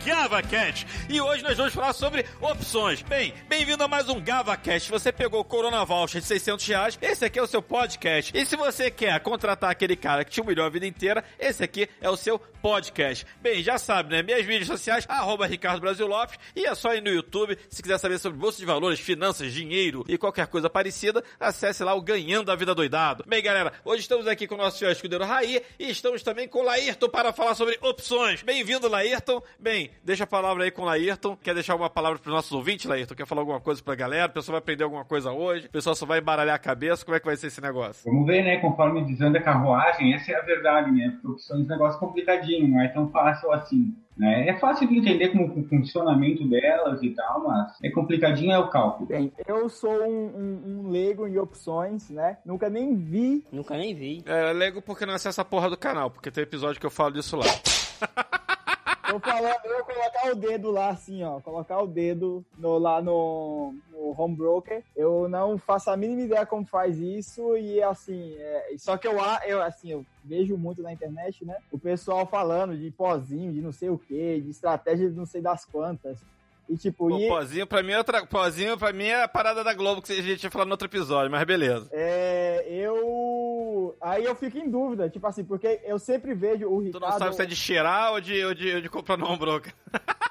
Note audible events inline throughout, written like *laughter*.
a mais um GavaCast! E hoje nós vamos falar sobre opções. Bem, bem-vindo a mais um GavaCast. Você pegou o Corona Voucher de 600 reais, esse aqui é o seu podcast. E se você quer contratar aquele cara que te humilhou a vida inteira, esse aqui é o seu podcast. Bem, já sabe, né? Minhas mídias sociais, arroba Ricardo Brasil Lopes, e é só ir no YouTube. Se quiser saber sobre bolsa de valores, finanças, dinheiro e qualquer coisa parecida, acesse lá o Ganhando a Vida Doidado. Bem, galera, hoje estamos aqui com o nosso escudeiro Raí e estamos também com o Laírton para falar sobre opções. Bem-vindo, Laírton. Bem, deixa a palavra aí com o Laírton. Quer deixar alguma palavra para os nossos ouvintes, Laírton? Quer falar alguma coisa para a galera? O pessoal vai aprender alguma coisa hoje? O pessoal só vai embaralhar a cabeça? Como é que vai ser esse negócio? Vamos ver, né? Conforme desanda a carruagem, essa é a verdade, né? Porque opções é um negócio complicadinho, não é tão fácil assim. Né? É fácil de entender como o funcionamento delas e tal, mas é complicadinho é o cálculo. Bem, eu sou um, um, um leigo em opções, né? Nunca nem vi. Nunca nem vi. É, leigo porque não acessa a porra do canal, porque tem episódio que eu falo disso lá. *laughs* Tô falando, eu colocar o dedo lá assim, ó. Colocar o dedo no, lá no, no home broker. Eu não faço a mínima ideia como faz isso. E assim, é, só que eu, eu assim, eu vejo muito na internet, né? O pessoal falando de pozinho, de não sei o que, de estratégia de não sei das quantas. E tipo, Pô, e... pozinho pra mim é outra. Pozinho pra mim é a parada da Globo que a gente tinha falado no outro episódio, mas beleza. É, eu. Aí eu fico em dúvida, tipo assim, porque eu sempre vejo o Ricardo. Tu não sabe se é de cheirar ou de, ou de, ou de comprar no broker. *laughs*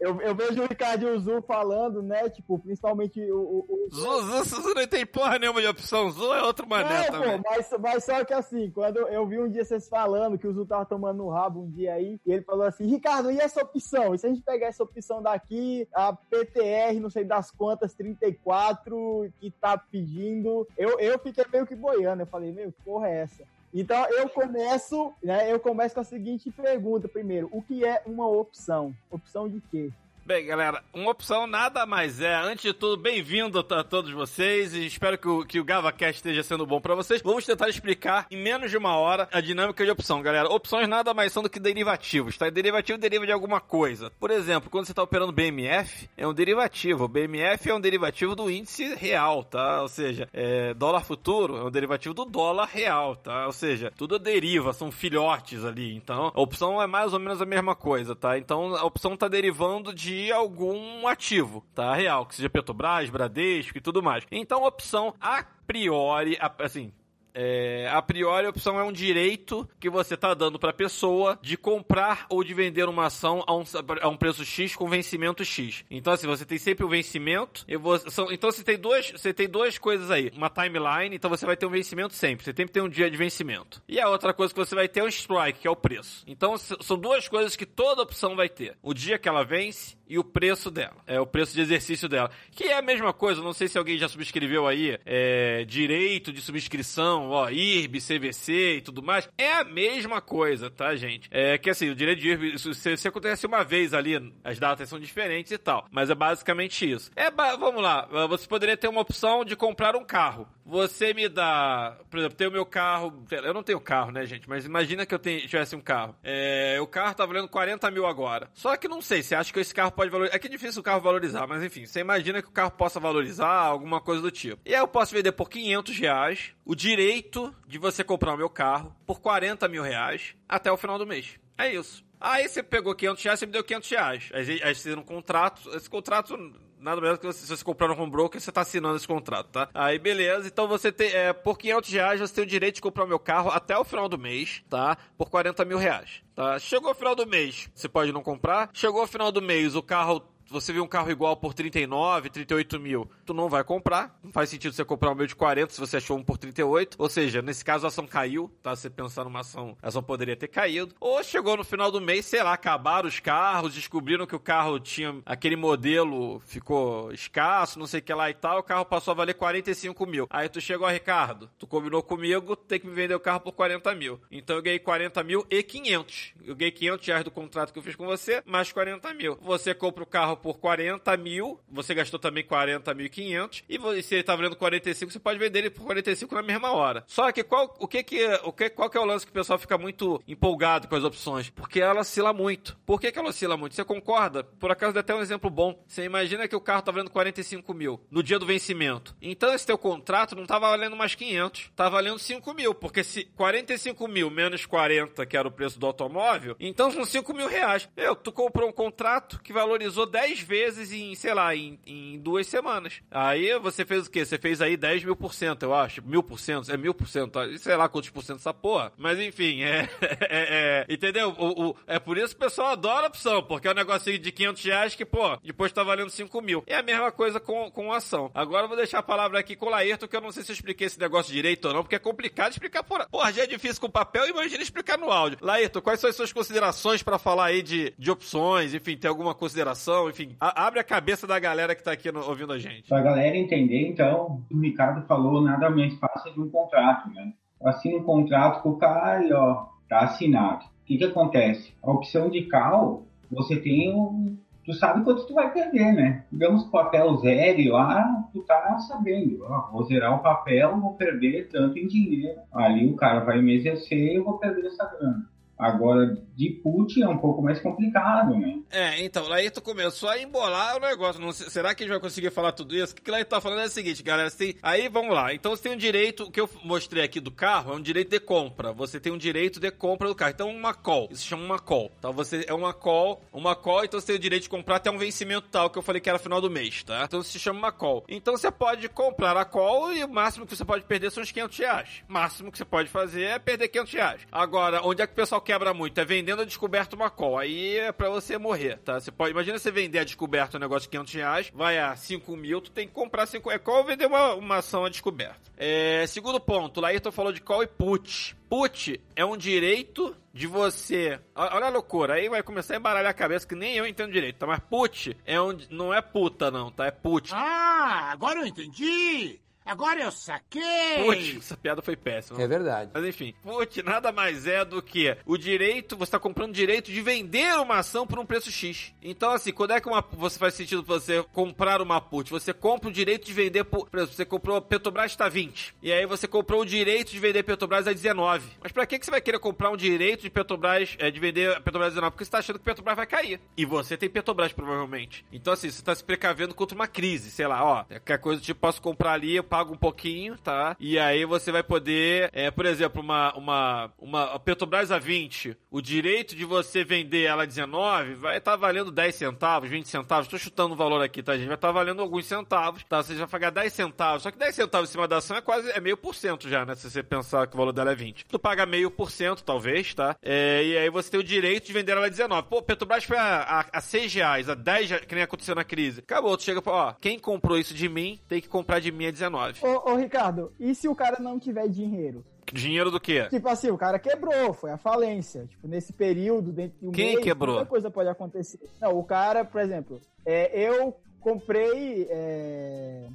Eu, eu, vejo o Ricardo Zu falando, né? Tipo, principalmente o. o, o... Zu, Zu, Zu não tem porra nenhuma de opção. Zu é outro mané é, também. Pô, mas, mas só que assim, quando eu vi um dia vocês falando que o Zu tava tomando no rabo um dia aí, e ele falou assim: Ricardo, e essa opção? E se a gente pegar essa opção daqui, a PTR, não sei das quantas, 34, que tá pedindo. Eu, eu fiquei meio que boiando. Eu falei, meu, que porra é essa? Então eu começo, né? Eu começo com a seguinte pergunta primeiro: o que é uma opção? Opção de quê? Bem, galera, uma opção nada mais é. Antes de tudo, bem-vindo a todos vocês e espero que o, que o GavaCast esteja sendo bom para vocês. Vamos tentar explicar em menos de uma hora a dinâmica de opção, galera. Opções nada mais são do que derivativos, tá? Derivativo deriva de alguma coisa. Por exemplo, quando você está operando BMF, é um derivativo. O BMF é um derivativo do índice real, tá? Ou seja, é, dólar futuro é um derivativo do dólar real, tá? Ou seja, tudo deriva, são filhotes ali. Então, a opção é mais ou menos a mesma coisa, tá? Então, a opção está derivando de de algum ativo, tá? Real, que seja Petrobras, Bradesco e tudo mais. Então, opção a priori, assim, é, a priori, a opção é um direito que você está dando para a pessoa de comprar ou de vender uma ação a um, a um preço X com vencimento X. Então, assim, você tem sempre o um vencimento. Você, são, então, você tem, duas, você tem duas coisas aí. Uma timeline, então você vai ter um vencimento sempre. Você sempre tem um dia de vencimento. E a outra coisa que você vai ter é um strike, que é o preço. Então, são duas coisas que toda opção vai ter. O dia que ela vence e o preço dela. É o preço de exercício dela. Que é a mesma coisa, não sei se alguém já subscreveu aí, é, direito de subscrição, ó, IRB, CVC e tudo mais. É a mesma coisa, tá, gente? É que assim, o direito de IRB, isso, acontece uma vez ali, as datas são diferentes e tal. Mas é basicamente isso. É, vamos lá, você poderia ter uma opção de comprar um carro. Você me dá, por exemplo, tem o meu carro, eu não tenho carro, né, gente? Mas imagina que eu tenho, tivesse um carro. É, o carro tá valendo 40 mil agora. Só que não sei, você acha que esse carro pode valorizar. É que é difícil o carro valorizar, mas enfim, você imagina que o carro possa valorizar, alguma coisa do tipo. E aí eu posso vender por 500 reais o direito de você comprar o meu carro por 40 mil reais até o final do mês. É isso. Aí você pegou 500 reais, você me deu 500 reais. Aí, aí você um contrato, esse contrato nada melhor que você, se você comprar no home broker, você tá assinando esse contrato, tá? Aí beleza, então você tem, é, por 500 reais você tem o direito de comprar o meu carro até o final do mês, tá? Por 40 mil reais, tá? Chegou o final do mês, você pode não comprar. Chegou o final do mês, o carro você viu um carro igual por 39, 38 mil, tu não vai comprar. Não faz sentido você comprar um meu de 40 se você achou um por 38. Ou seja, nesse caso a ação caiu, tá? Você pensar numa ação, a ação poderia ter caído. Ou chegou no final do mês, sei lá, acabaram os carros, descobriram que o carro tinha aquele modelo, ficou escasso, não sei o que lá e tal, o carro passou a valer 45 mil. Aí tu chegou, a Ricardo, tu combinou comigo, tem que me vender o carro por 40 mil. Então eu ganhei 40 mil e 500. Eu ganhei 500 reais do contrato que eu fiz com você, mais 40 mil. Você compra o carro por 40 mil, você gastou também 40.500, e se ele tá valendo 45, você pode vender ele por 45 na mesma hora. Só que qual, o que que, o que, qual que é o lance que o pessoal fica muito empolgado com as opções? Porque ela oscila muito. Por que, que ela oscila muito? Você concorda? Por acaso, dá até um exemplo bom. Você imagina que o carro tá valendo 45 mil no dia do vencimento. Então, esse teu contrato não tá valendo mais 500, tá valendo 5 mil, porque se 45 mil menos 40, que era o preço do automóvel, então são 5 mil reais. Eu, tu comprou um contrato que valorizou 10 vezes em, sei lá, em, em duas semanas. Aí você fez o quê? Você fez aí 10 mil por cento, eu acho. Mil por cento, é mil por cento, sei lá quantos por cento essa porra. Mas enfim, é. *laughs* é, é entendeu? O, o, é por isso que o pessoal adora a opção, porque é um negocinho de 500 reais que, pô, depois tá valendo 5 mil. É a mesma coisa com, com ação. Agora eu vou deixar a palavra aqui com o Laerto, que eu não sei se eu expliquei esse negócio direito ou não, porque é complicado explicar por. Porra, já é difícil com papel, imagina explicar no áudio. Laerto, quais são as suas considerações para falar aí de, de opções? Enfim, tem alguma consideração? Enfim, a, abre a cabeça da galera que tá aqui no, ouvindo a gente. Pra galera entender, então, o Ricardo falou nada mais fácil de um contrato, né? Assina um contrato com o cara e, ó, tá assinado. O que que acontece? A opção de cal, você tem um tu sabe quanto tu vai perder, né? Digamos que papel zero lá, tu tá sabendo, ó, vou zerar o papel, vou perder tanto em dinheiro. Ali o cara vai me exercer e eu vou perder essa grana. Agora, de put é um pouco mais complicado, né? É, então, aí tu começou a embolar o negócio. Não, será que a gente vai conseguir falar tudo isso? O que, que Laí tá falando é o seguinte, galera. Tem, aí, vamos lá. Então, você tem um direito, o que eu mostrei aqui do carro é um direito de compra. Você tem um direito de compra do carro. Então, uma call. Isso se chama uma call. Então, você é uma call, uma call, então você tem o direito de comprar até um vencimento tal, que eu falei que era final do mês, tá? Então, se chama uma call. Então, você pode comprar a call e o máximo que você pode perder são os 500 reais. O máximo que você pode fazer é perder 500 reais. Agora, onde é que o pessoal quebra muito? É vendendo a descoberta uma call. Aí é pra você morrer, tá? Você pode, imagina você vender a descoberta um negócio de 500 reais, vai a 5 mil, tu tem que comprar 5. É call vender uma, uma ação a descoberta. É, segundo ponto, Laírton falou de call e put. Put é um direito de você. Olha a loucura, aí vai começar a embaralhar a cabeça que nem eu entendo direito, tá? Mas put é um. Não é puta, não, tá? É put. Ah, agora eu entendi! Agora eu saquei! Put, essa piada foi péssima. É verdade. Mas enfim, put nada mais é do que o direito, você está comprando o direito de vender uma ação por um preço X. Então, assim, quando é que uma, você faz sentido você comprar uma put? Você compra o direito de vender por. Por exemplo, você comprou Petrobras está 20. E aí você comprou o direito de vender Petrobras a 19. Mas pra que, que você vai querer comprar um direito de Petrobras, é, de vender Petrobras a 19? Porque você tá achando que Petrobras vai cair. E você tem Petrobras, provavelmente. Então, assim, você tá se precavendo contra uma crise. Sei lá, ó, qualquer coisa tipo, posso comprar ali, eu pago um pouquinho, tá? E aí você vai poder, é, por exemplo, uma, uma, uma Petrobras a 20, o direito de você vender ela a 19 vai estar tá valendo 10 centavos, 20 centavos. Tô chutando o valor aqui, tá, gente? Vai estar tá valendo alguns centavos, tá? Você vai pagar 10 centavos. Só que 10 centavos em cima da ação é quase é meio por cento já, né? Se você pensar que o valor dela é 20. Tu paga meio por cento, talvez, tá? É, e aí você tem o direito de vender ela a 19. Pô, Petrobras foi a, a, a 6 reais, a 10 que nem aconteceu na crise. Acabou, tu chega pra, ó, quem comprou isso de mim tem que comprar de mim a 19. Ô, ô, Ricardo, e se o cara não tiver dinheiro? Dinheiro do quê? Tipo assim, o cara quebrou, foi a falência. Tipo, nesse período, dentro de um Quem mês, quebrou? muita coisa pode acontecer. Não, o cara, por exemplo, é, eu comprei. é,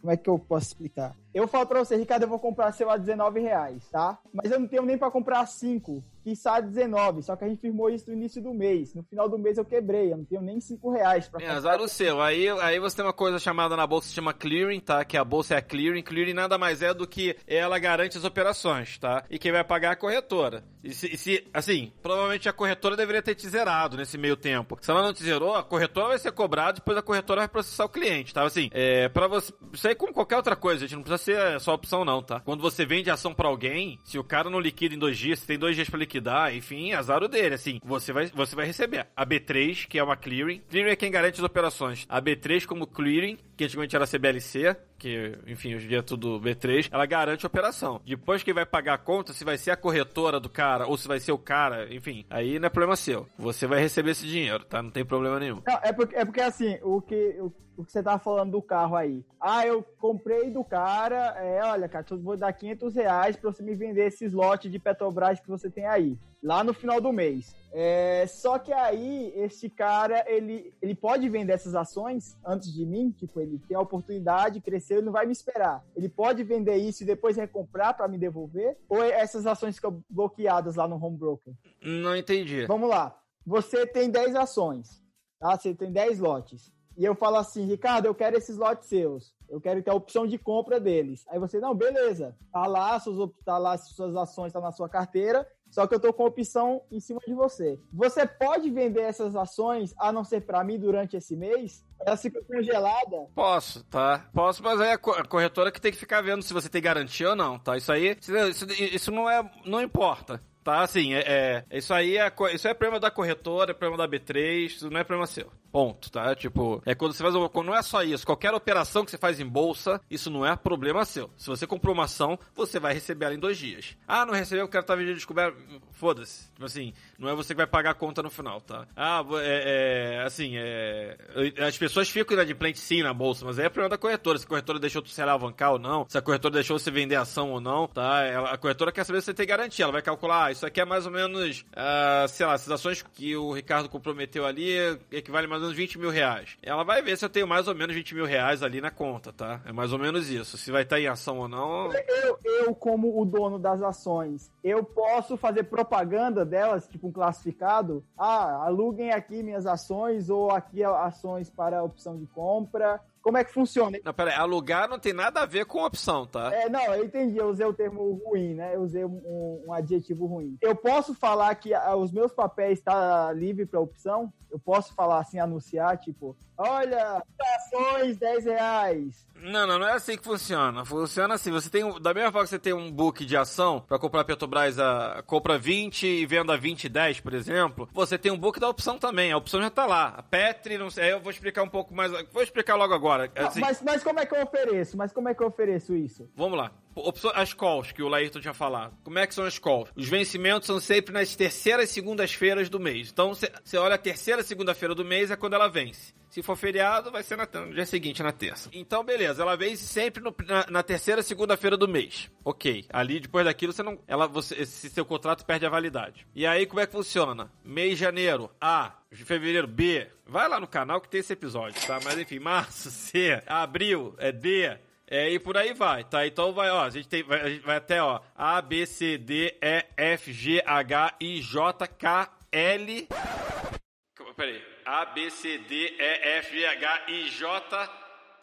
Como é que eu posso explicar? Eu falo pra você, Ricardo, eu vou comprar seu a 19 reais, tá? Mas eu não tenho nem pra comprar 5, que a 19. Só que a gente firmou isso no início do mês. No final do mês eu quebrei, eu não tenho nem 5 reais pra É, comprar. azar o seu. Aí, aí você tem uma coisa chamada na bolsa que se chama clearing, tá? Que a bolsa é a clearing. Clearing nada mais é do que ela garante as operações, tá? E quem vai pagar é a corretora. E se, e se- assim, provavelmente a corretora deveria ter te zerado nesse meio tempo. Se ela não te zerou, a corretora vai ser cobrada, depois a corretora vai processar o cliente, tá? Assim, é, pra você. Isso aí é como qualquer outra coisa, gente. Não precisa ser só opção, não, tá? Quando você vende ação pra alguém, se o cara não liquida em dois dias, você tem dois dias pra liquidar, enfim, azar o dele, assim. Você vai, você vai receber. A B3, que é uma clearing. Clearing é quem garante as operações. A B3 como clearing, que antigamente era CBLC, que, enfim, hoje em dia é tudo B3, ela garante a operação. Depois quem vai pagar a conta, se vai ser a corretora do cara ou se vai ser o cara, enfim, aí não é problema seu. Você vai receber esse dinheiro, tá? Não tem problema nenhum. Não, é porque, é porque assim, o que, o, o que você tava falando do carro aí. Ah, eu comprei do cara, é, olha, cara, eu vou dar 500 reais pra você me vender esses lotes de Petrobras que você tem aí. Lá no final do mês. É, só que aí, esse cara, ele, ele pode vender essas ações antes de mim, tipo, ele tem a oportunidade, cresceu, ele não vai me esperar. Ele pode vender isso e depois recomprar pra me devolver? Ou essas ações ficam bloqueadas lá no home broker? Não entendi. Vamos lá. Você tem 10 ações. tá? Você tem 10 lotes. E eu falo assim, Ricardo, eu quero esses lotes seus. Eu quero ter a opção de compra deles. Aí você, não, beleza. Tá lá, suas, tá lá, suas ações tá na sua carteira. Só que eu tô com a opção em cima de você. Você pode vender essas ações, a não ser para mim, durante esse mês? Ela fica congelada? Posso, tá? Posso, mas é a corretora que tem que ficar vendo se você tem garantia ou não, tá? Isso aí, isso, isso não é, não importa. Tá, assim, é, é, isso aí é, isso é problema da corretora, é problema da B3, isso não é problema seu. Ponto, tá? Tipo, é quando você faz uma. Não é só isso. Qualquer operação que você faz em bolsa, isso não é problema seu. Se você comprou uma ação, você vai receber ela em dois dias. Ah, não recebeu, o cara tá vendendo descoberto. Foda-se. Tipo assim, não é você que vai pagar a conta no final, tá? Ah, é. é assim, é. As pessoas ficam inadimplentes sim na bolsa, mas aí é problema da corretora. Se a corretora deixou você alavancar ou não, se a corretora deixou você vender ação ou não, tá? A corretora quer saber se você tem garantia. Ela vai calcular, ah, isso aqui é mais ou menos, uh, sei lá, essas ações que o Ricardo comprometeu ali equivale mais menos 20 mil reais. Ela vai ver se eu tenho mais ou menos 20 mil reais ali na conta, tá? É mais ou menos isso. Se vai estar em ação ou não. Eu, eu, como o dono das ações, eu posso fazer propaganda delas, tipo um classificado. Ah, aluguem aqui minhas ações ou aqui ações para opção de compra como é que funciona? Não, peraí, alugar não tem nada a ver com opção, tá? É, não, eu entendi, eu usei o termo ruim, né? Eu usei um, um adjetivo ruim. Eu posso falar que a, os meus papéis estão tá livre para opção? Eu posso falar assim, anunciar, tipo, olha, ações 10 reais. Não, não, não é assim que funciona. Funciona assim, você tem, da mesma forma que você tem um book de ação para comprar Petrobras a compra 20 e venda 20 e 10, por exemplo, você tem um book da opção também, a opção já tá lá. A Petri, não sei, eu vou explicar um pouco mais, vou explicar logo agora. Assim, mas, mas como é que eu ofereço? Mas como é que eu ofereço isso? Vamos lá. As calls que o Laírton tinha falado. Como é que são as calls? Os vencimentos são sempre nas terceiras e segundas-feiras do mês. Então, você olha a terceira segunda-feira do mês é quando ela vence. Se for feriado, vai ser na, no dia seguinte, na terça. Então, beleza. Ela vence sempre no, na, na, terceira segunda-feira do mês. Ok. Ali, depois daquilo, você não. Ela, você, esse seu contrato perde a validade. E aí, como é que funciona? Mês de janeiro, A. Fevereiro, B. Vai lá no canal que tem esse episódio, tá? Mas enfim, março, C. Abril, é D. É, e por aí vai, tá? Então vai, ó, a gente tem, vai, a gente vai até, ó, A, B, C, D, E, F, G, H, I, J, K, L... Peraí, A, B, C, D, E, F, G, H, I, J...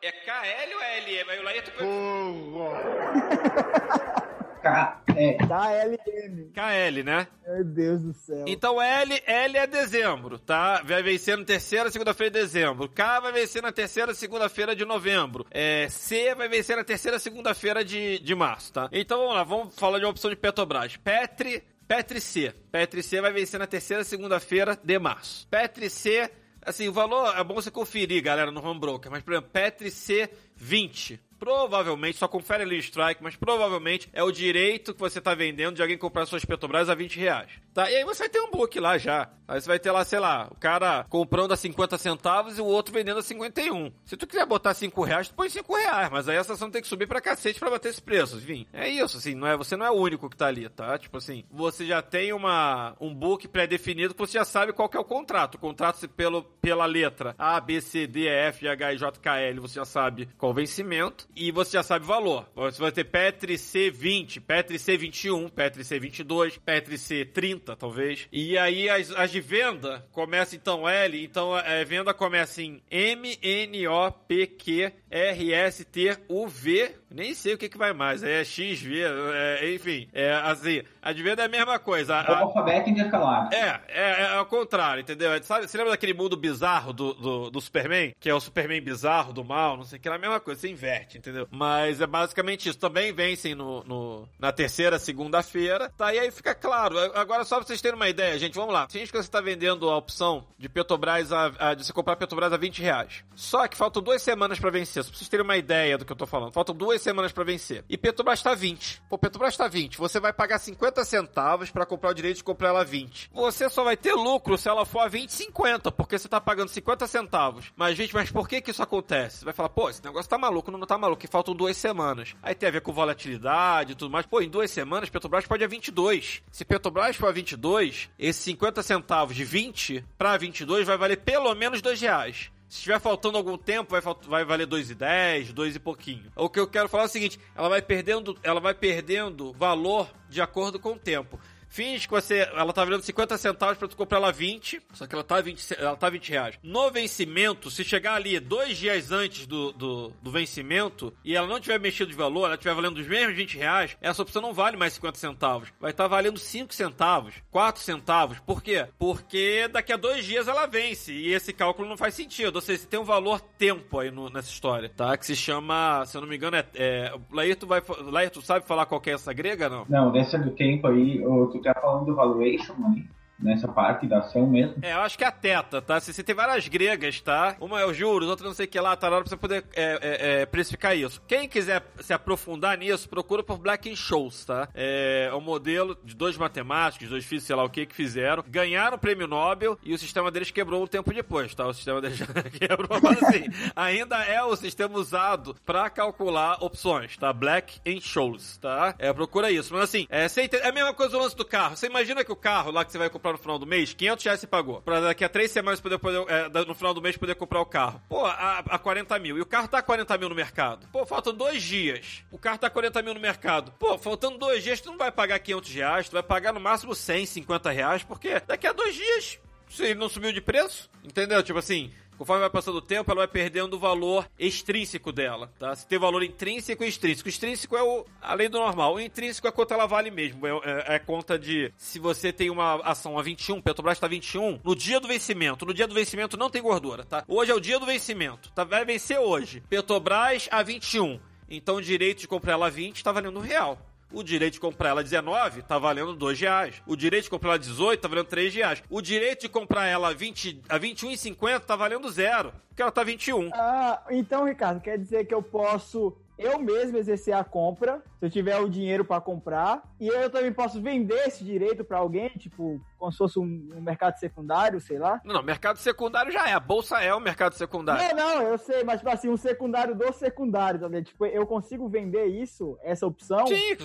É K, L ou é L? E? Mas o Laírto... *laughs* K, é. KLM. KL, né? Meu Deus do céu. Então L, L é dezembro, tá? Vai vencer na terceira, segunda-feira de dezembro. K vai vencer na terceira, segunda-feira de novembro. É, C vai vencer na terceira, segunda-feira de, de março, tá? Então vamos lá, vamos falar de uma opção de Petrobras. Petri, Petri C. Petri C vai vencer na terceira, segunda-feira de março. Petri C, assim, o valor é bom você conferir, galera, no home broker, mas por exemplo, Petri C 20 provavelmente, só confere ali o strike, mas provavelmente é o direito que você tá vendendo de alguém comprar suas Petrobras a 20 reais. Tá? E aí você vai ter um book lá já. Aí você vai ter lá, sei lá, o cara comprando a 50 centavos e o outro vendendo a 51. Se tu quiser botar 5 reais, tu põe 5 reais, mas aí a ação tem que subir pra cacete pra bater esse preço. Enfim, é isso, assim, não é, você não é o único que tá ali, tá? Tipo assim, você já tem uma, um book pré-definido que você já sabe qual que é o contrato. O contrato pelo, pela letra A, B, C, D, E, F, G, H, I, J, K, L, você já sabe qual o vencimento e você já sabe o valor. Você vai ter Petri C20, Petri C21, Petri C22, Petri C30, talvez. E aí as, as de venda começam então L, então a é, venda começa em M, N, O, P, Q, R, S, T, U, V. Nem sei o que, que vai mais. É X, V, é, enfim. É assim, a de venda é a mesma coisa. A, o alfabeto intercalado. É, é, é ao contrário, entendeu? Sabe, você lembra daquele mundo bizarro do, do, do Superman? Que é o Superman bizarro, do mal, não sei o que, é a mesma coisa, você inverte, entendeu? Mas é basicamente isso. Também vencem no, no na terceira, segunda-feira. Tá, e aí fica claro. Agora, só pra vocês terem uma ideia, gente, vamos lá. Gente que você tá vendendo a opção de Petrobras, a, a, de você comprar Petrobras a 20 reais. Só que faltam duas semanas para vencer. Só pra vocês terem uma ideia do que eu tô falando. Faltam duas semanas para vencer. E Petrobras tá 20. Pô, Petrobras tá 20. Você vai pagar 50 centavos para comprar o direito de comprar ela a 20. Você só vai ter lucro se ela for a 20, 50, porque você tá pagando 50 centavos. Mas, gente, mas por que que isso acontece? Você vai falar, pô, esse negócio tá maluco, não tá maluco, que faltam duas semanas. Aí tem a ver com volatilidade e tudo mais. Pô, em duas semanas, Petrobras pode a 22. Se Petrobras for a 22, esses 50 centavos de 20 para 22 vai valer pelo menos 2 reais. Se estiver faltando algum tempo, vai, vai valer 2,10, 2 e pouquinho. O que eu quero falar é o seguinte: ela vai perdendo, ela vai perdendo valor de acordo com o tempo. Finge que você, ela tá valendo 50 centavos pra tu comprar ela 20, só que ela tá 20, ela tá 20 reais. No vencimento, se chegar ali dois dias antes do, do, do vencimento e ela não tiver mexido de valor, ela tiver valendo os mesmos 20 reais, essa opção não vale mais 50 centavos. Vai estar tá valendo 5 centavos, 4 centavos. Por quê? Porque daqui a dois dias ela vence e esse cálculo não faz sentido. Ou seja, tem um valor tempo aí no, nessa história, tá? Que se chama, se eu não me engano, é. é Laírto, vai, Laírto sabe falar qual é essa grega, não? Não, dessa do tempo aí, tu tá falando do valuation ali? Nessa parte da ação mesmo. É, eu acho que é a teta, tá? Você, tem várias gregas, tá? Uma é os juros, outra não sei o que lá, tá na hora pra você poder é, é, é, precificar isso. Quem quiser se aprofundar nisso, procura por Black Shows, tá? É, é um modelo de dois matemáticos, dois físicos, sei lá o que, que fizeram, ganharam o prêmio Nobel e o sistema deles quebrou um tempo depois, tá? O sistema deles *laughs* quebrou, mas assim, ainda é o sistema usado pra calcular opções, tá? Black Shows, tá? É, procura isso. Mas assim, é, é a mesma coisa do lance do carro. Você imagina que o carro lá que você vai comprar no final do mês, 500 reais você pagou. Pra daqui a três semanas poder, poder é, no final do mês poder comprar o carro. Pô, a, a 40 mil. E o carro tá a 40 mil no mercado. Pô, faltam dois dias. O carro tá a 40 mil no mercado. Pô, faltando dois dias, tu não vai pagar 500 reais, tu vai pagar no máximo 100, 50 reais, porque daqui a dois dias, se ele não subiu de preço, entendeu? Tipo assim, Conforme vai passando o tempo, ela vai perdendo o valor extrínseco dela, tá? Se tem valor intrínseco e extrínseco. O extrínseco é o, além do normal. O intrínseco é quanto ela vale mesmo. É, é, é conta de se você tem uma ação a 21, Petrobras está 21, no dia do vencimento. No dia do vencimento não tem gordura, tá? Hoje é o dia do vencimento, tá? Vai vencer hoje. Petrobras a 21. Então o direito de comprar ela a 20 está valendo um real. O direito de comprar ela 19 tá valendo 2 reais. O direito de comprar ela 18 tá valendo 3 reais. O direito de comprar ela 20, a 21,50 tá valendo zero. Porque ela tá 21. Ah, então, Ricardo, quer dizer que eu posso eu mesmo exercer a compra, se eu tiver o dinheiro para comprar, e eu também posso vender esse direito para alguém, tipo, como se fosse um, um, mercado secundário, sei lá. Não, não, mercado secundário já é, a bolsa é o mercado secundário. Não, não, eu sei, mas tipo assim, um secundário do secundário, tá Tipo, eu consigo vender isso, essa opção? Sim,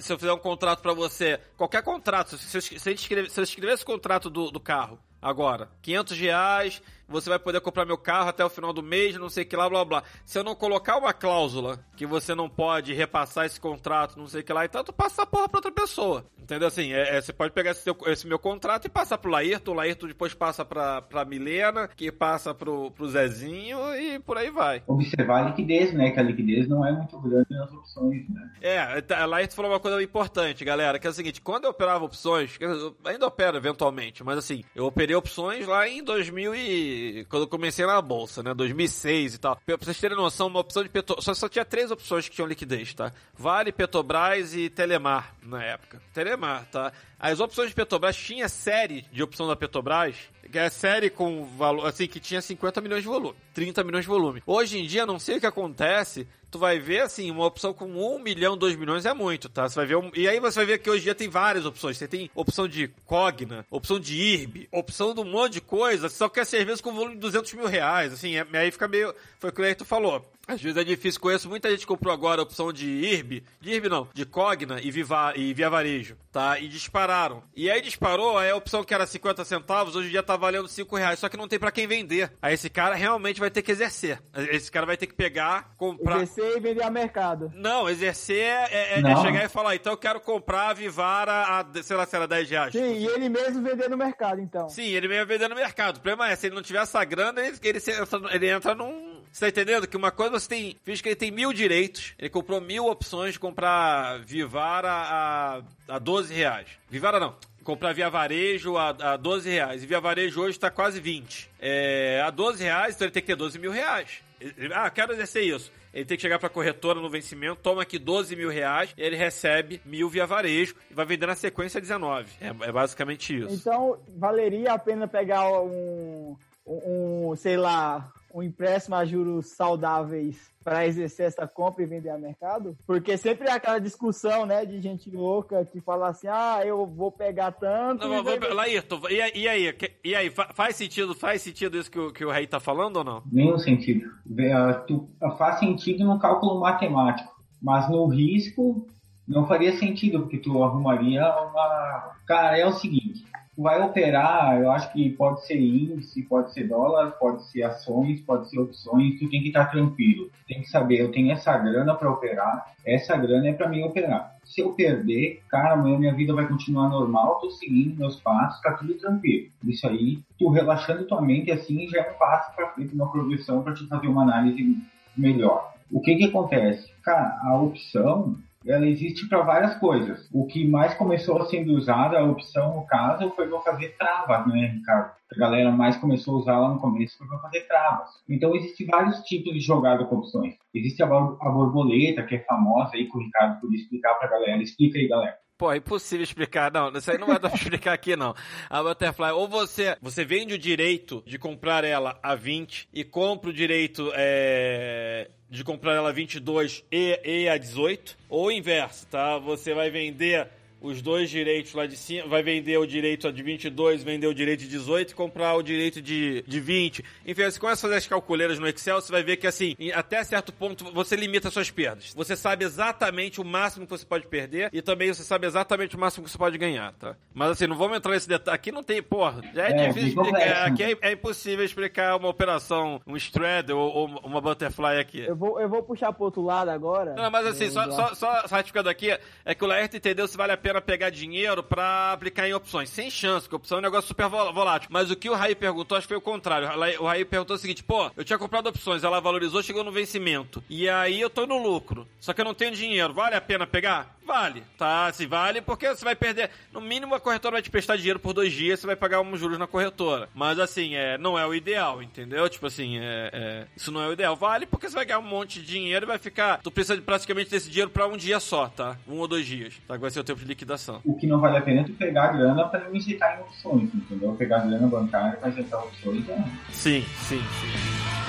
se eu fizer um contrato para você, qualquer contrato, se eu, se eu, escrever, se eu escrever esse contrato do, do carro, agora, 500 reais, você vai poder comprar meu carro até o final do mês, não sei o que lá, blá blá. Se eu não colocar uma cláusula que você não pode repassar esse contrato, não sei o que lá, então tu passa a porra pra outra pessoa. Entendeu? Assim, é, é, você pode pegar esse, seu, esse, meu contrato e passar pro Laírton, o Laírton depois passa pra, pra Milena, que passa pro, pro Zezinho e por aí vai. Observar a liquidez, né? Que a liquidez não é muito grande nas opções, né? É, tá, a Laírton falou uma coisa importante, galera, que é o seguinte, quando eu operava opções, eu ainda opero eventualmente, mas assim, eu operei opções lá em 2000 e... quando eu comecei na bolsa, né? 2006 e tal. Pra vocês terem noção, uma opção de Petrobras, só, só tinha três opções que tinham liquidez, tá? Vale, Petrobras e Telemar, na época. Telemar, tá? As opções de Petrobras tinha série de opção da Petrobras, que é série com valor, assim, que tinha 50 milhões de volume, 30 milhões de volume. Hoje em dia, não sei o que acontece, tu vai ver, assim, uma opção com 1 milhão, 2 milhões é muito, tá? Você vai ver, um... e aí você vai ver que hoje em dia tem várias opções. Você tem opção de Cogna, opção de IRB, opção de um monte de coisa, só quer serviço com volume de 200 mil reais, assim, é... aí fica meio, foi o que o tu falou. Às vezes é difícil. Conheço muita gente que comprou agora a opção de IRB, de IRB não, de Cogna e, Viva, e Via Varejo, tá? E dispararam. E aí disparou, aí a opção que era 50 centavos, hoje em dia tá valendo 5 reais, só que não tem para quem vender. Aí esse cara realmente vai ter que exercer. Esse cara vai ter que pegar, comprar... Exercer e vender a mercado. Não, exercer é, é, é chegar e falar, então eu quero comprar a Vivara a, sei lá, se era 10 reais. Sim, e ele mesmo vender no mercado, então. Sim, ele mesmo vender no mercado. O problema é, se ele não tiver essa grana, ele, ele, ele entra num você tá entendendo? Que uma coisa você tem. Fiz que ele tem mil direitos. Ele comprou mil opções de comprar Vivara a, a 12 reais. Vivara não comprar via varejo a, a 12 reais. E via varejo hoje está quase 20. É, a 12 reais, então ele tem que ter 12 mil reais. Ah, quero exercer isso. Ele tem que chegar para a corretora no vencimento, toma aqui 12 mil reais, e ele recebe mil via varejo e vai vender na sequência 19. É, é basicamente isso. Então, valeria a pena pegar um, um, um sei lá, um empréstimo a juros saudáveis para exercer essa compra e vender a mercado? Porque sempre é aquela discussão, né, de gente louca que fala assim, ah, eu vou pegar tanto... Não, e, vou, Laírton, e, e, aí, e aí, faz sentido, faz sentido isso que o, que o Rei tá falando ou não? Nenhum sentido. Faz sentido no cálculo matemático, mas no risco não faria sentido, porque tu arrumaria uma... Cara, é o seguinte, vai operar, eu acho que pode ser índice, pode ser dólar, pode ser ações, pode ser opções, tu tem que estar tranquilo. Tem que saber, eu tenho essa grana para operar, essa grana é para mim operar. Se eu perder, cara, amanhã minha vida vai continuar normal, tô seguindo meus passos, tá tudo tranquilo. Isso aí, tu relaxando tua mente assim já é um passo para frente, uma progressão para te fazer uma análise melhor. O que que acontece? Cara, a opção, ela existe para várias coisas. O que mais começou sendo usada, a opção no caso, foi para fazer travas, né, Ricardo? A galera mais começou a usar lá no começo foi para fazer travas. Então, existem vários tipos de jogada com opções. Existe a borboleta, que é famosa aí, que o Ricardo podia explicar para a galera. Explica aí, galera. Pô, é impossível explicar. Não, isso aí não vai dar pra explicar aqui, não. A Butterfly, ou você, você vende o direito de comprar ela a 20 e compra o direito é, de comprar ela a 22 e, e a 18, ou o inverso, tá? Você vai vender os dois direitos lá de cima, vai vender o direito de 22, vender o direito de 18 e comprar o direito de, de 20. Enfim, você começa a fazer as calculeiras no Excel, você vai ver que assim, até certo ponto você limita suas perdas. Você sabe exatamente o máximo que você pode perder e também você sabe exatamente o máximo que você pode ganhar, tá? Mas assim, não vamos entrar nesse detalhe. Aqui não tem, porra, já é, é difícil explicar. Aqui é, é, impossível explicar uma operação, um straddle ou, ou, uma butterfly aqui. Eu vou, eu vou puxar pro outro lado agora. Não, mas assim, só, só, só, só ratificando aqui, é que o Laerte entendeu se vale a pena pena pegar dinheiro para aplicar em opções. Sem chance, porque opção é um negócio super volátil. Mas o que o Raí perguntou, acho que foi o contrário. O Raí perguntou o seguinte, pô, eu tinha comprado opções, ela valorizou, chegou no vencimento. E aí eu tô no lucro. Só que eu não tenho dinheiro. Vale a pena pegar? Vale, tá? Se vale, porque você vai perder. No mínimo, a corretora vai te prestar dinheiro por dois dias, você vai pagar uns juros na corretora. Mas assim, é, não é o ideal, entendeu? Tipo assim, é, é, isso não é o ideal. Vale porque você vai ganhar um monte de dinheiro e vai ficar. Tu precisa praticamente desse dinheiro pra um dia só, tá? Um ou dois dias. Tá? Vai ser o tempo de liquidação. O que não vale a pena é tu pegar a grana pra não injetar em opções, entendeu? Pegar a grana bancária pra injetar opções é. Sim, sim, sim.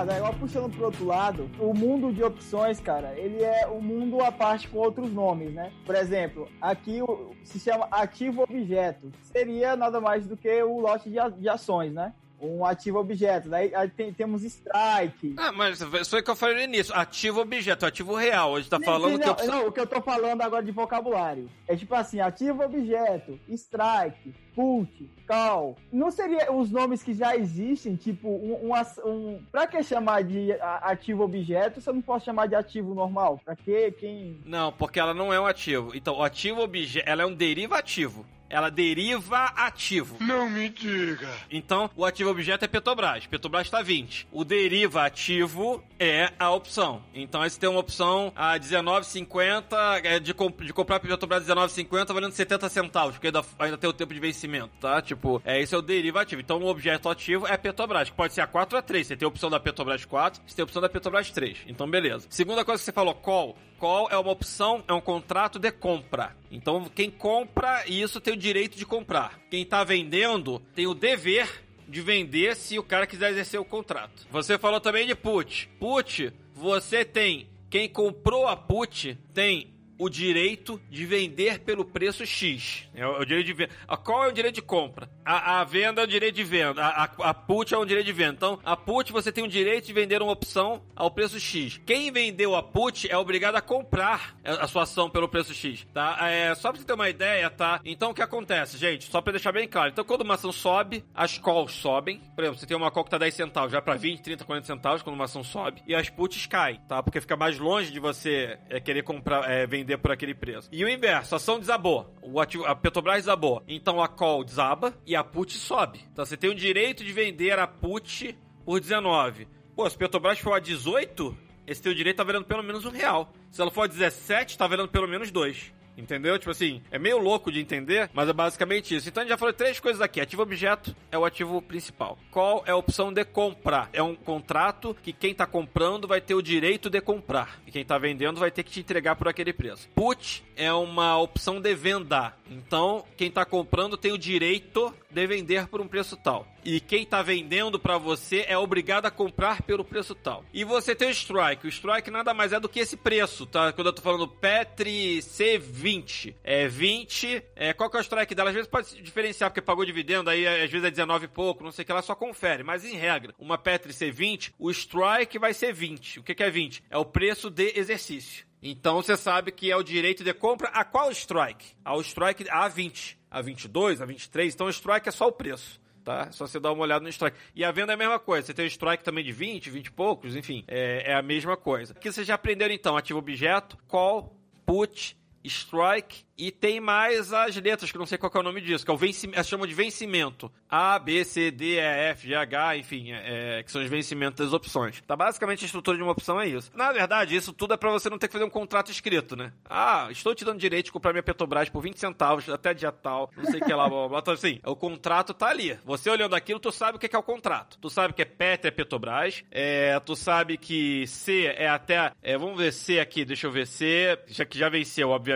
Ricardo, igual puxando pro outro lado, o mundo de opções, cara, ele é um mundo à parte com outros nomes, né? Por exemplo, aqui se chama ativo objeto. Seria nada mais do que o lote de, ações, né? um ativo objeto. Daí aí tem, temos strike. Ah, mas foi o que eu falei no início. Ativo objeto, ativo real. A gente tá falando não, que. Eu... Não, o que eu tô falando agora de vocabulário. É tipo assim, ativo objeto, strike, put, call. Não seria os nomes que já existem, tipo, um, um, um pra que chamar de ativo objeto se eu não posso chamar de ativo normal? Pra que quem... Não, porque ela não é um ativo. Então, o ativo objeto, ela é um derivativo ela deriva ativo. Não me diga. Então, o ativo objeto é Petrobras. Petrobras está 20. O deriva ativo é a opção. Então, aí você tem uma opção a 19,50 é, de, comp de comprar Petrobras 19,50 valendo 70 centavos, porque ainda, ainda tem o tempo de vencimento, tá? Tipo, é, esse é o derivativo. Então, o objeto ativo é Petrobras, que pode ser a 4 ou a 3. Você tem a opção da Petrobras 4, você tem a opção da Petrobras 3. Então, beleza. Segunda coisa que você falou, call. Call é uma opção, é um contrato de compra. Então, quem compra isso tem o direito de comprar. Quem está vendendo tem o dever de vender se o cara quiser exercer o contrato. Você falou também de put. Put, você tem. Quem comprou a put tem o direito de vender pelo preço X. É o, direito de venda. Qual é o direito de compra? A, a venda é o direito de venda. A, a, a, put é um direito de venda. Então, a put você tem o direito de vender uma opção ao preço X. Quem vendeu a put é obrigado a comprar a sua ação pelo preço X, tá? É, só pra você ter uma ideia, tá? Então, o que acontece, gente? Só pra deixar bem claro. Então, quando uma ação sobe, as calls sobem. Por exemplo, você tem uma call que tá 10 centavos, vai pra 20, 30, 40 centavos quando uma ação sobe. E as puts caem, tá? Porque fica mais longe de você é, querer comprar, é, vender vender por aquele preço. E o inverso, a ação desabou. O ativo, a Petrobras desabou. Então a call desaba e a put sobe. Então você tem o direito de vender a put por 19. Pô, se a Petrobras for a 18, esse teu direito tá valendo pelo menos um real. Se ela for a 17, tá valendo pelo menos dois. Entendeu? Tipo assim, é meio louco de entender, mas é basicamente isso. Então a gente já falou três coisas aqui. Ativo objeto é o ativo principal. Qual é a opção de comprar? É um contrato que quem está comprando vai ter o direito de comprar. E quem está vendendo vai ter que te entregar por aquele preço. Put é uma opção de venda. Então, quem está comprando tem o direito de vender por um preço tal. E quem tá vendendo para você é obrigado a comprar pelo preço tal. E você tem o strike. O strike nada mais é do que esse preço, tá? Quando eu tô falando Petri C20, é 20. É, qual que é o strike dela? Às vezes pode diferenciar porque pagou dividendo, aí às vezes é 19 e pouco, não sei o que lá, só confere. Mas em regra, uma Petri C20, o strike vai ser 20. O que, que é 20? É o preço de exercício. Então você sabe que é o direito de compra a qual strike? Ao strike A20, A22, A23. Então o strike é só o preço. Tá? Só você dar uma olhada no strike. E a venda é a mesma coisa. Você tem o strike também de 20, 20 e poucos, enfim, é, é a mesma coisa. Aqui vocês já aprenderam então: ativo objeto, call, put, strike e tem mais as letras, que não sei qual é o nome disso, que é o vencimento, chamam de vencimento. A, B, C, D, E, F, G, H, enfim, é, é, que são os vencimentos das opções. Tá? Basicamente, a estrutura de uma opção é isso. Na verdade, isso tudo é para você não ter que fazer um contrato escrito, né? Ah, estou te dando direito de comprar minha Petrobras por 20 centavos até dia tal, não sei o que lá, blá, blá. Então, assim, o contrato tá ali. Você olhando aquilo, tu sabe o que é o contrato. Tu sabe que é PET é Petrobras, é, tu sabe que C é até, é, vamos ver C aqui, deixa eu ver, C, já que já venceu, obviamente,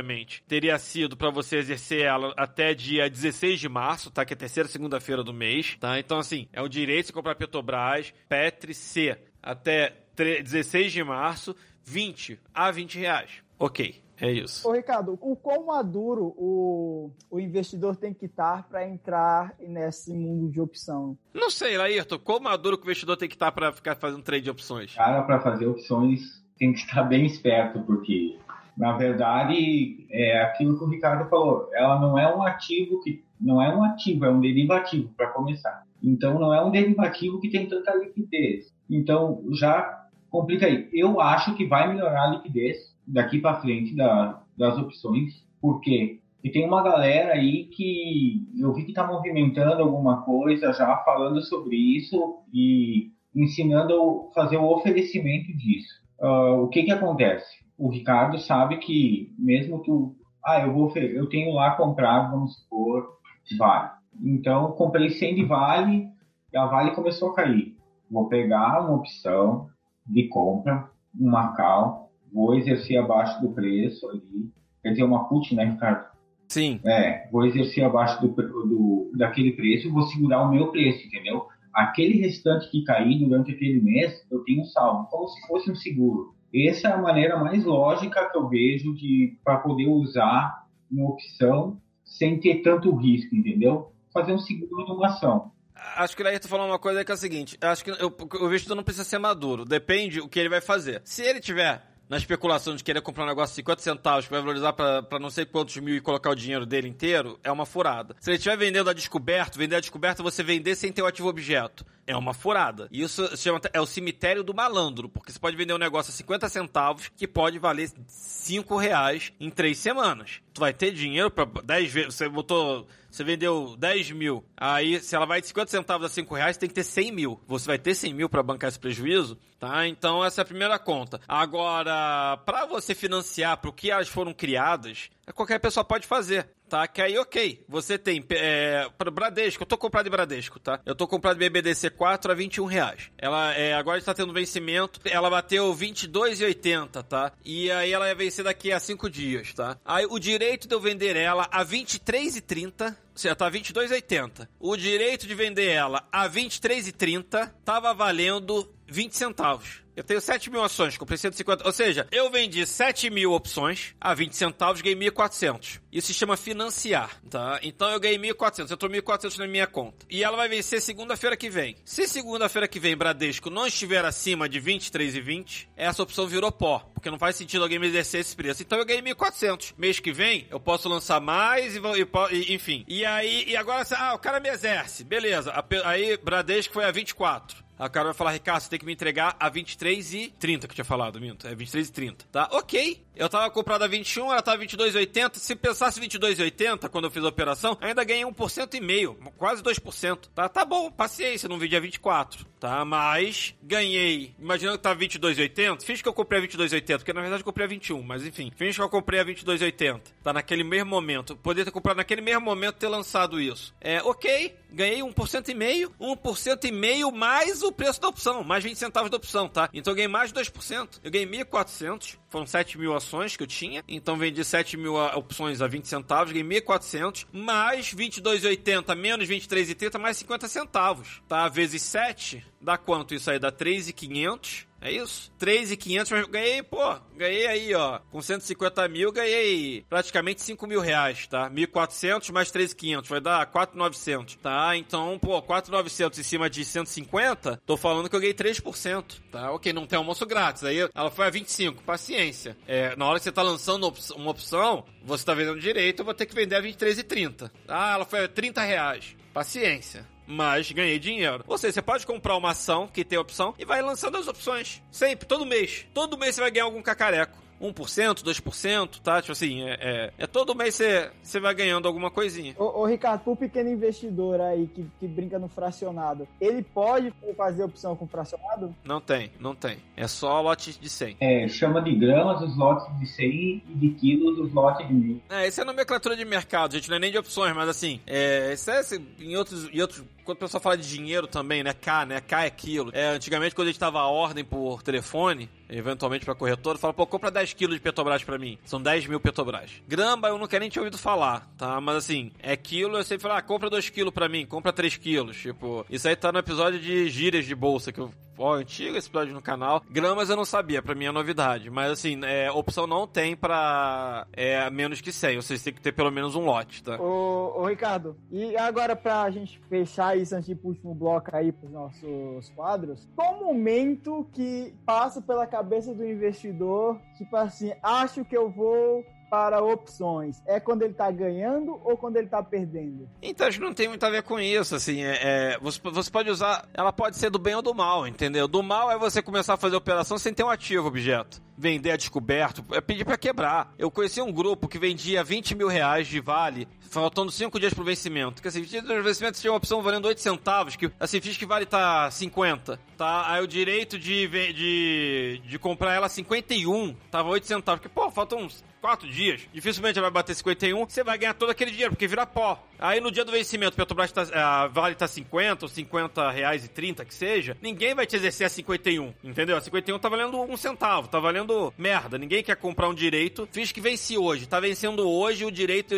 teria sido para você exercer ela até dia 16 de março, tá? Que é a terceira segunda-feira do mês, tá? Então, assim, é o direito de comprar Petrobras, Petri C, até 16 de março, 20 a 20 reais. Ok. É isso. Ô, Ricardo, o quão maduro o, o investidor tem que estar para entrar nesse mundo de opção? Não sei, Laírton, quão maduro que o investidor tem que estar para ficar fazendo trade de opções? Cara, para fazer opções tem que estar bem esperto, porque na verdade, é aquilo que o Ricardo falou, ela não é um ativo que não é um ativo, é um derivativo para começar. Então não é um derivativo que tem tanta liquidez. Então já complica aí. Eu acho que vai melhorar a liquidez daqui para frente da, das opções, porque e tem uma galera aí que eu vi que está movimentando alguma coisa já falando sobre isso e ensinando a fazer o oferecimento disso. Uh, o que que acontece? O Ricardo sabe que mesmo tu, ah, eu vou, eu tenho lá comprado, vamos supor, Vale. Então, comprei 100 de Vale e a Vale começou a cair. Vou pegar uma opção de compra, uma call, vou exercer abaixo do preço ali, quer dizer, uma put, né, Ricardo? Sim. É, vou exercer abaixo do, do, daquele preço, vou segurar o meu preço, entendeu? Aquele restante que cair durante aquele mês, eu tenho salvo, como se fosse um seguro. Essa é a maneira mais lógica que eu vejo de para poder usar uma opção sem ter tanto risco, entendeu? Fazer um seguro de uma ação. Acho que o Laírton falou uma coisa que é a seguinte: acho que eu, o investidor não precisa ser maduro, depende o que ele vai fazer. Se ele tiver na especulação de querer comprar um negócio de 50 centavos que vai valorizar para não sei quantos mil e colocar o dinheiro dele inteiro, é uma furada. Se ele estiver vendendo a descoberto, vender a descoberto, você vender sem ter o ativo objeto. É uma furada. Isso se chama, é o cemitério do malandro, porque você pode vender um negócio a 50 centavos que pode valer 5 reais em 3 semanas. Tu vai ter dinheiro para 10 vezes. Você botou você vendeu 10 mil, aí se ela vai de 50 centavos a 5 reais, tem que ter 100 mil. Você vai ter 100 mil para bancar esse prejuízo, tá? Então essa é a primeira conta. Agora, para você financiar para o que elas foram criadas, qualquer pessoa pode fazer tá? Que aí, ok, você tem é, Bradesco, eu tô comprado de Bradesco, tá? Eu tô comprado de BBDC 4 a 21 reais. Ela é, agora está tendo vencimento, ela bateu 22,80, tá? E aí ela ia vencer daqui a 5 dias, tá? Aí o direito de eu vender ela a 23,30 você tá 22,80. O direito de vender ela a 23,30 tava valendo 20 centavos. Eu tenho 7 mil ações, comprei 150. Ou seja, eu vendi 7 mil opções a 20 centavos, ganhei 1.400. Isso se chama financiar, tá? Então eu ganhei 1.400, eu tô 1.400 na minha conta. E ela vai vencer segunda-feira que vem. Se segunda-feira que vem Bradesco não estiver acima de 23,20, essa opção virou pó. Porque não faz sentido alguém me exercer esse preço. Então eu ganhei 1.400. Mês que vem, eu posso lançar mais e, e, e enfim. E aí, e agora, ah, o cara me exerce. Beleza. Aí Bradesco foi a 24. A cara vai falar, Ricardo, você tem que me entregar a 23 e 30 que eu tinha falado, Minto. É 23 e 30, tá? Ok. Eu tava comprado a 21, ela tava 22,80. Se pensasse 22,80 quando eu fiz a operação, ainda ganhei 1% e meio, quase 2%, tá? Tá bom, paciência, não vendi a 24, tá? Mas ganhei, imaginando que tava 22,80, fiz que eu comprei a 22,80, porque na verdade eu comprei a 21, mas enfim, fiz que eu comprei a 22,80, tá? Naquele mesmo momento. Poderia ter comprado naquele mesmo momento ter lançado isso. É, ok, ganhei 1% e meio, 1% e meio mais o preço da opção, mais 20 centavos da opção, tá? Então eu ganhei mais de 2%. Eu ganhei 1.400 foram 7 mil ações que eu tinha, então vendi 7 mil a- opções a 20 centavos, ganhei 1.400, mais 22,80 menos 23,30 mais 50 centavos, tá? Vezes 7, dá quanto isso aí? Dá 3,500. É isso? 3,500, mas ganhei, pô, ganhei aí, ó, com 150 mil, ganhei praticamente 5 mil reais, tá? 1.400 mais 3,500, vai dar 4,900, tá? Então, pô, 4,900 em cima de 150, tô falando que eu ganhei 3%, tá? Ok, não tem almoço grátis, aí ela foi a 25, paciência. É, na hora que você tá lançando uma opção, você tá vendendo direito, eu vou ter que vender a 23,30. Ah, ela foi a 30 reais, paciência mas ganhei dinheiro. Ou seja, você pode comprar uma ação que tem opção e vai lançando as opções. Sempre, todo mês. Todo mês você vai ganhar algum cacareco. 1%, 2%, tá? Tipo assim, é, é, é todo mês você, você vai ganhando alguma coisinha. Ô, ô, Ricardo, pro pequeno investidor aí que, que brinca no fracionado, ele pode fazer opção com fracionado? Não tem, não tem. É só lote de 100. É, chama de gramas os lotes de 100 e de quilos os lotes de mil. É, esse é nomenclatura de mercado, gente, não é nem de opções, mas assim, é, isso é em outros, em outros, quando o pessoal fala de dinheiro também, né, K, né, K é quilo. É, antigamente quando a gente tava a ordem por telefone, eventualmente pra corretora, fala, pô, compra 10 quilos de Petrobras pra mim. São 10 mil Petrobras. Grama eu nunca nem tinha ouvido falar, tá? Mas assim, é quilo, eu sempre falo, ah, compra 2 quilos pra mim, compra 3 quilos. Tipo, isso aí tá no episódio de gírias de bolsa, que eu Ó, antigo esse episódio no canal. Gramas eu não sabia, pra mim é novidade. Mas assim, é, opção não tem pra é, menos que 100. Ou seja, tem que ter pelo menos um lote, tá? Ô, ô, Ricardo, e agora pra gente fechar isso antes de ir pro último bloco aí pros nossos quadros, qual o momento que passa pela cabeça do investidor, tipo assim, acho que eu vou para opções? É quando ele tá ganhando ou quando ele tá perdendo? Então acho que não tem muito a ver com isso, assim, é, é, você, você pode usar, ela pode ser do bem ou do mal, entendeu? Do mal é você começar a fazer operação sem ter um ativo objeto. Vender a descoberto, é pedir pra quebrar. Eu conheci um grupo que vendia 20 mil reais de vale, faltando 5 dias pro vencimento. Que assim, 20 dias pro vencimento tinha uma opção valendo 8 centavos, que assim, fiz que vale tá 50, tá? Aí o direito de, de, de comprar ela 51, tava 8 centavos. Que, pô, faltam uns 4 dias. Dificilmente vai bater 51, você vai ganhar todo aquele dinheiro, porque vira pó. Aí no dia do vencimento, Petrobras tá, a Vale tá 50 ou 50 reais e 30, que seja, ninguém vai te exercer a 51, entendeu? A 51 tá valendo um centavo, tá valendo merda. Ninguém quer comprar um direito. Fiz que venci hoje, tá vencendo hoje o direito,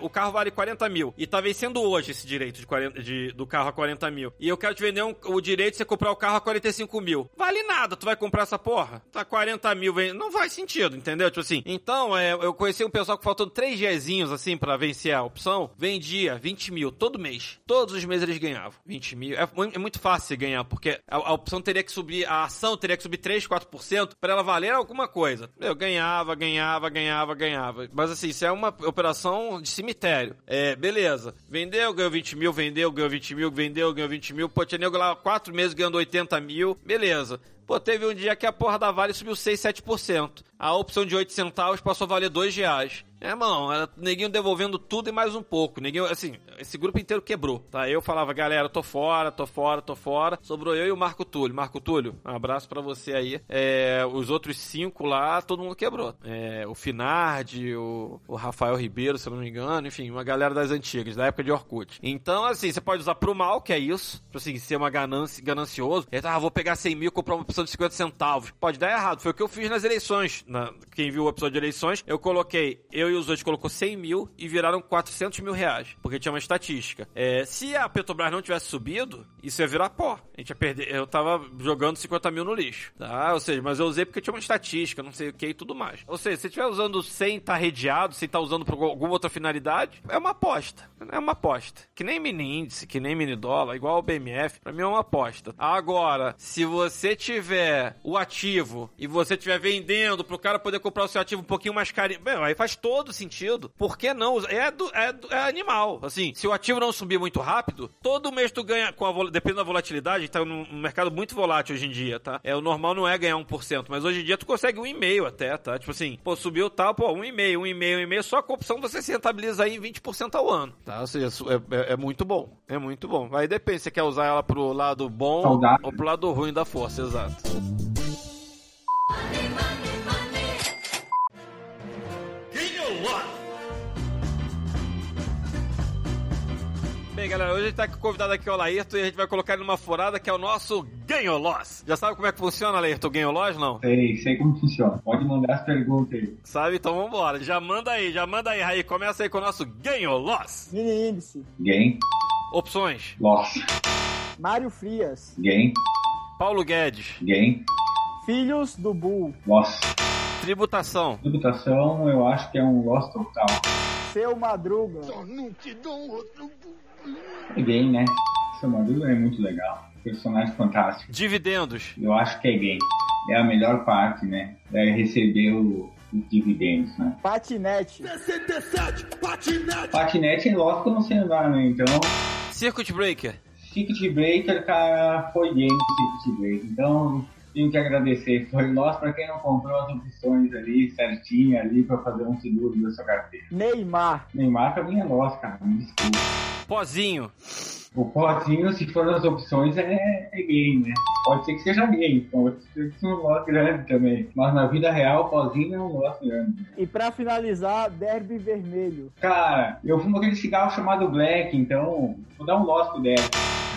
o carro vale 40 mil, e tá vencendo hoje esse direito de 40, de- do carro a 40 mil. E eu quero te vender um- o direito de você comprar o carro a 45 mil. Vale nada, tu vai comprar essa porra? Tá 40 mil, vem- não faz sentido, entendeu? Tipo assim, então, é, eu conheci um pessoal que faltando três diazinhos, assim, pra vencer a opção, vendia 20 mil todo mês. Todos os meses eles ganhavam 20 mil. É, é muito fácil ganhar, porque a, a opção teria que subir, a ação teria que subir 3, 4% pra ela valer alguma coisa. Eu ganhava, ganhava, ganhava, ganhava. Mas assim, isso é uma operação de cemitério. É, beleza. Vendeu, ganhou 20 mil, vendeu, ganhou 20 mil, vendeu, ganhou 20 mil. Pô, tinha nego lá 4 meses ganhando 80 mil. Beleza. Pô, teve um dia que a porra da Vale subiu 6, 7%. A opção de 8 centavos passou a valer 2 reais. É, irmão, era neguinho devolvendo tudo e mais um pouco. Neguinho, assim, esse grupo inteiro quebrou, tá? Eu falava, galera, tô fora, tô fora, tô fora. Sobrou eu e o Marco Túlio. Marco Túlio, um abraço pra você aí. É, os outros cinco lá, todo mundo quebrou. É, o Finardi, o, o Rafael Ribeiro, se eu não me engano, enfim, uma galera das antigas, da época de Orkut. Então, assim, você pode usar pro mal, que é isso. Tipo assim, ser uma ganância, ganancioso. E, ah, vou pegar 100 mil comprar uma opção de 50 centavos. Pode dar errado. Foi o que eu fiz nas eleições. Na, quem viu o episódio de eleições, eu coloquei, eu e os outros colocou 100 mil e viraram 400 mil reais. Porque tinha uma estatística. É, se a Petrobras não tivesse subido, isso ia virar pó. A gente ia perder. Eu tava jogando 50 mil no lixo. Tá? Ou seja, mas eu usei porque tinha uma estatística, não sei o que e tudo mais. Ou seja, se você estiver usando sem estar redeado, sem estar usando por alguma outra finalidade, é uma aposta. É uma aposta. Que nem mini índice, que nem mini dólar, igual o BMF, pra mim é uma aposta. Agora, se você tiver o ativo e você estiver vendendo pro cara poder comprar o seu ativo um pouquinho mais carinho, bem, aí faz todo sentido. Por que não? É, do, é, do- é animal. Assim, se o ativo não subir muito rápido, todo mês tu ganha, com a, dependendo da volatilidade, tá num mercado muito volátil hoje em dia, tá? É, o normal não é ganhar 1%, mas hoje em dia tu consegue 1,5% até, tá? Tipo assim, pô, subiu tal, pô, 1,5%, 1,5%, 1,5%, só com a opção você se rentabiliza aí em 20% ao ano, tá? Ou seja, é, é- é muito bom, é muito bom. Aí depende, você quer usar ela pro lado bom Saudável. ou pro lado ruim da força, exato. Bem, galera, galera, hoje a gente tá com o convidado aqui, o Laírto, e a gente vai colocar ele numa furada que é o nosso Ganho Loss. Já sabe como é que funciona, Laírto, o Ganho Loss, não? Sei, sei como funciona. Pode mandar as perguntas aí. Sabe? Então vambora. Já manda aí, já manda aí, Raí. Começa aí com o nosso Ganho Loss. Mini índice. Game, Opções. loss. Mário Frias. Game, Paulo Guedes. game, Filhos do Bull. loss. Tributação. Tributação, eu acho que é um loss total. Seu Madruga. É game, né? Seu Maduro é muito legal. Personagem fantástico. Dividendos. Eu acho que é game. É a melhor parte, né? É receber o, os dividendos, né? Patinete. Patinete é lógico que eu não sei andar, né? Então, Circuit Breaker. Circuit Breaker, cara, foi game Circuit Breaker. Então, tenho que agradecer. Foi loss pra quem não comprou as opções ali, certinho ali, pra fazer um seguro da sua carteira. Neymar. Neymar pra mim é loss, cara. Me desculpa. Pozinho. O potinho, se for as opções, é, é game, né? Pode ser que seja game, pode ser que seja um loss grande também. Mas na vida real, o pozinho é um loss grande. E pra finalizar, Derby Vermelho. Cara, eu fumo aquele cigarro chamado Black, então vou dar um loss pro Derek.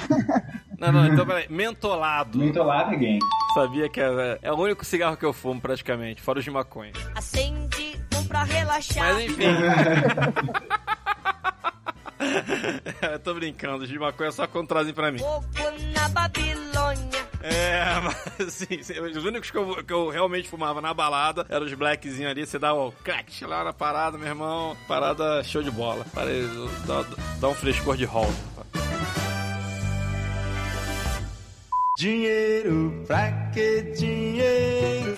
*laughs* Não, não, então peraí. Mentolado. Mentolado é game. Sabia que é, é o único cigarro que eu fumo, praticamente, fora os de maconha. Acende um pra relaxar. Mas enfim. *laughs* Eu tô brincando, os de maconha só quando trazem pra mim. Fogo na Babilônia. É, *laughs* mas assim, os únicos que eu, que eu realmente fumava na balada eram os blackzinhos ali. Você dá o crack lá na parada, meu irmão. Parada show de bola. Parei, dá, dá um frescor de hall. Dinheiro, pra que dinheiro?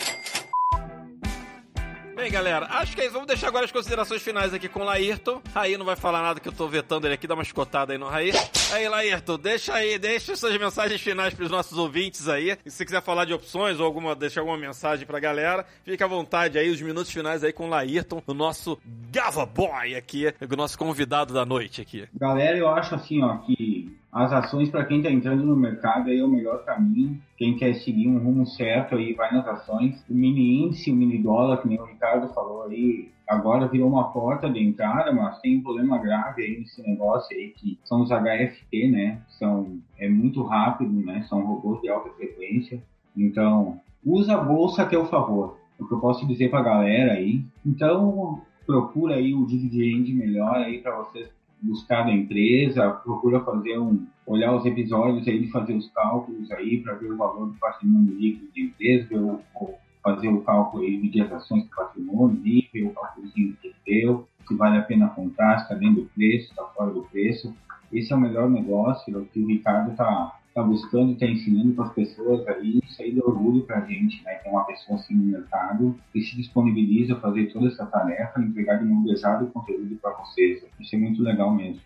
Bem, galera, acho que é isso. Vamos deixar agora as considerações finais aqui com o Laírton. Raí não vai falar nada que eu tô vetando ele aqui, dá uma escotada aí no Raí. Aí, Laírton, deixa aí, deixa suas mensagens finais pros nossos ouvintes aí. E se quiser falar de opções ou alguma, deixar alguma mensagem pra galera, fica à vontade aí, os minutos finais aí com o Laírton, o nosso Gava Boy aqui, o nosso convidado da noite aqui. Galera, eu acho assim, ó, que as ações para quem está entrando no mercado aí é o melhor caminho. Quem quer seguir um rumo certo aí vai nas ações. O mini índice, o mini dólar, que nem o Ricardo falou aí, agora virou uma porta de entrada, mas tem um problema grave aí nesse negócio aí que são os HFT, né? São é muito rápido, né? São robôs de alta frequência. Então, usa a bolsa a teu favor. É o que eu posso dizer para a galera aí. Então, procura aí o dividend melhor aí para vocês buscar da empresa, procura fazer um, olhar os episódios aí, de fazer os cálculos aí para ver o valor do patrimônio líquido da empresa, ver o, o, fazer o cálculo aí de ações do patrimônio líquido, o cálculozinho que deu, se vale a pena comprar, se está dentro do preço, está fora do preço. Esse é o melhor negócio, é que o Ricardo está tá buscando, está ensinando para as pessoas aí, isso aí dá orgulho para a gente, né? Ter uma pessoa assim no mercado que se disponibiliza a fazer toda essa tarefa, entregar de mão beijada o conteúdo para vocês. Isso é muito legal mesmo.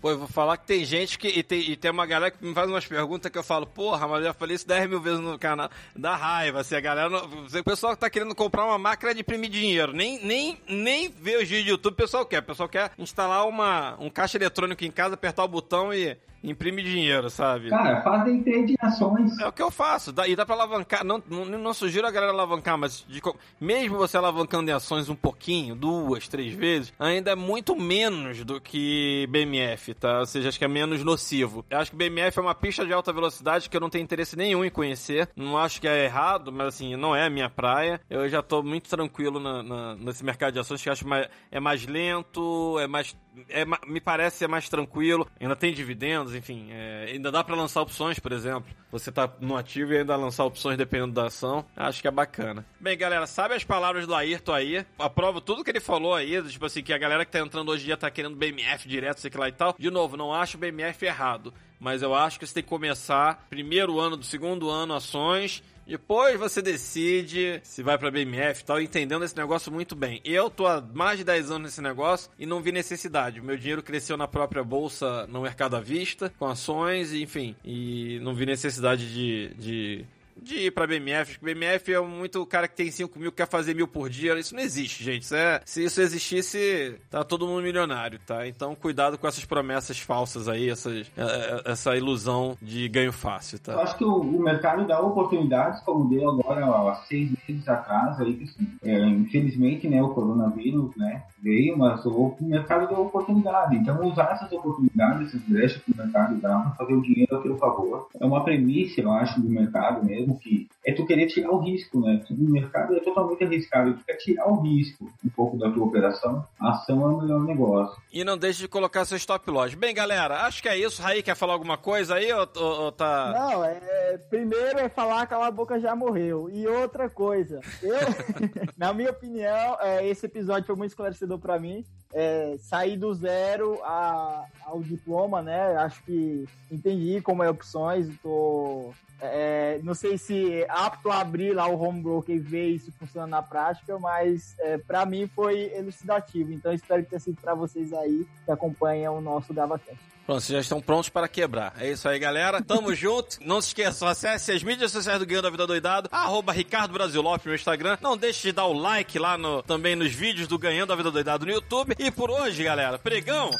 Pô, eu vou falar que tem gente que. E tem, e tem uma galera que me faz umas perguntas que eu falo, porra, mas eu já falei isso 10 mil vezes no canal. Dá raiva, assim, a galera. Não, o pessoal que tá querendo comprar uma máquina de imprimir dinheiro. Nem, nem, nem ver os vídeos do YouTube, o pessoal quer. O pessoal quer instalar uma, um caixa eletrônico em casa, apertar o botão e imprime dinheiro, sabe? Cara, faz day trade de ações. É o que eu faço. Dá, e dá pra alavancar. Não, não, não sugiro a galera alavancar, mas de, mesmo você alavancando em ações um pouquinho, duas, três vezes, ainda é muito menos do que BMF, tá? Ou seja, acho que é menos nocivo. Eu acho que BMF é uma pista de alta velocidade que eu não tenho interesse nenhum em conhecer. Não acho que é errado, mas assim, não é a minha praia. Eu já tô muito tranquilo na, na, nesse mercado de ações, que eu acho mais, é mais lento, é mais. É, me parece ser mais tranquilo. Ainda tem dividendos, enfim. É, ainda dá para lançar opções, por exemplo. Você tá no ativo e ainda lançar opções dependendo da ação. Acho que é bacana. Bem, galera, sabe as palavras do Ayrton aí? Aprovo tudo que ele falou aí, tipo assim, que a galera que tá entrando hoje em dia tá querendo BMF direto, sei que lá e tal. De novo, não acho BMF errado. Mas eu acho que você tem que começar primeiro ano do segundo ano ações depois você decide se vai pra BMF e tal, entendendo esse negócio muito bem. Eu tô há mais de 10 anos nesse negócio e não vi necessidade. Meu dinheiro cresceu na própria bolsa, no mercado à vista, com ações, enfim. E não vi necessidade de, de de ir pra BMF. Porque BMF é muito o cara que tem 5 mil, quer fazer mil por dia. Isso não existe, gente. Isso é, se isso existisse, tá todo mundo milionário, tá? Então, cuidado com essas promessas falsas aí, essas, é, é, essa ilusão de ganho fácil, Eu tá? acho que o, o mercado dá oportunidades, como deu agora há seis meses atrás, aí, que, assim, é, infelizmente, né, o coronavírus, né, veio, mas o, o mercado deu oportunidade. Então, usar essas oportunidades, essas brechas que o mercado dá para fazer o dinheiro a teu favor, é uma premissa, eu acho, do mercado mesmo, que é tu querer tirar o risco, né? O mercado é totalmente arriscado, tu quer tirar o risco um pouco da tua operação, a ação é o melhor negócio. E não deixe de colocar seu stop loss. Bem, galera, acho que é isso. Raí, quer falar alguma coisa aí ou, ou- ou tá... Não, é, primeiro é falar que a boca já morreu. E outra coisa, eu, *laughs* na minha opinião, é, esse episódio foi muito esclarecedor pra mim. É, sair do zero a- ao diploma, né? Acho que entendi como é opções, tô. É, não sei se apto a abrir lá o home broker e ver isso funcionando na prática, mas é, para mim foi elucidativo. Então espero que tenha sido para vocês aí que acompanham o nosso GavaCast. Pronto, vocês já estão prontos para quebrar. É isso aí, galera. Tamo *laughs* junto. Não se esqueçam, acesse as mídias sociais do Guião da Vida Doidado, arroba Ricardo Brasil Lopes no Instagram. Não deixe de dar o like lá no, também nos vídeos do Ganhando da Vida Doidado no YouTube. E por hoje, galera, pregão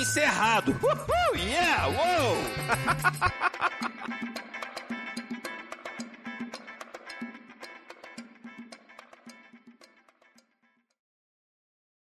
encerrado. Uhul, yeah, uou! *laughs*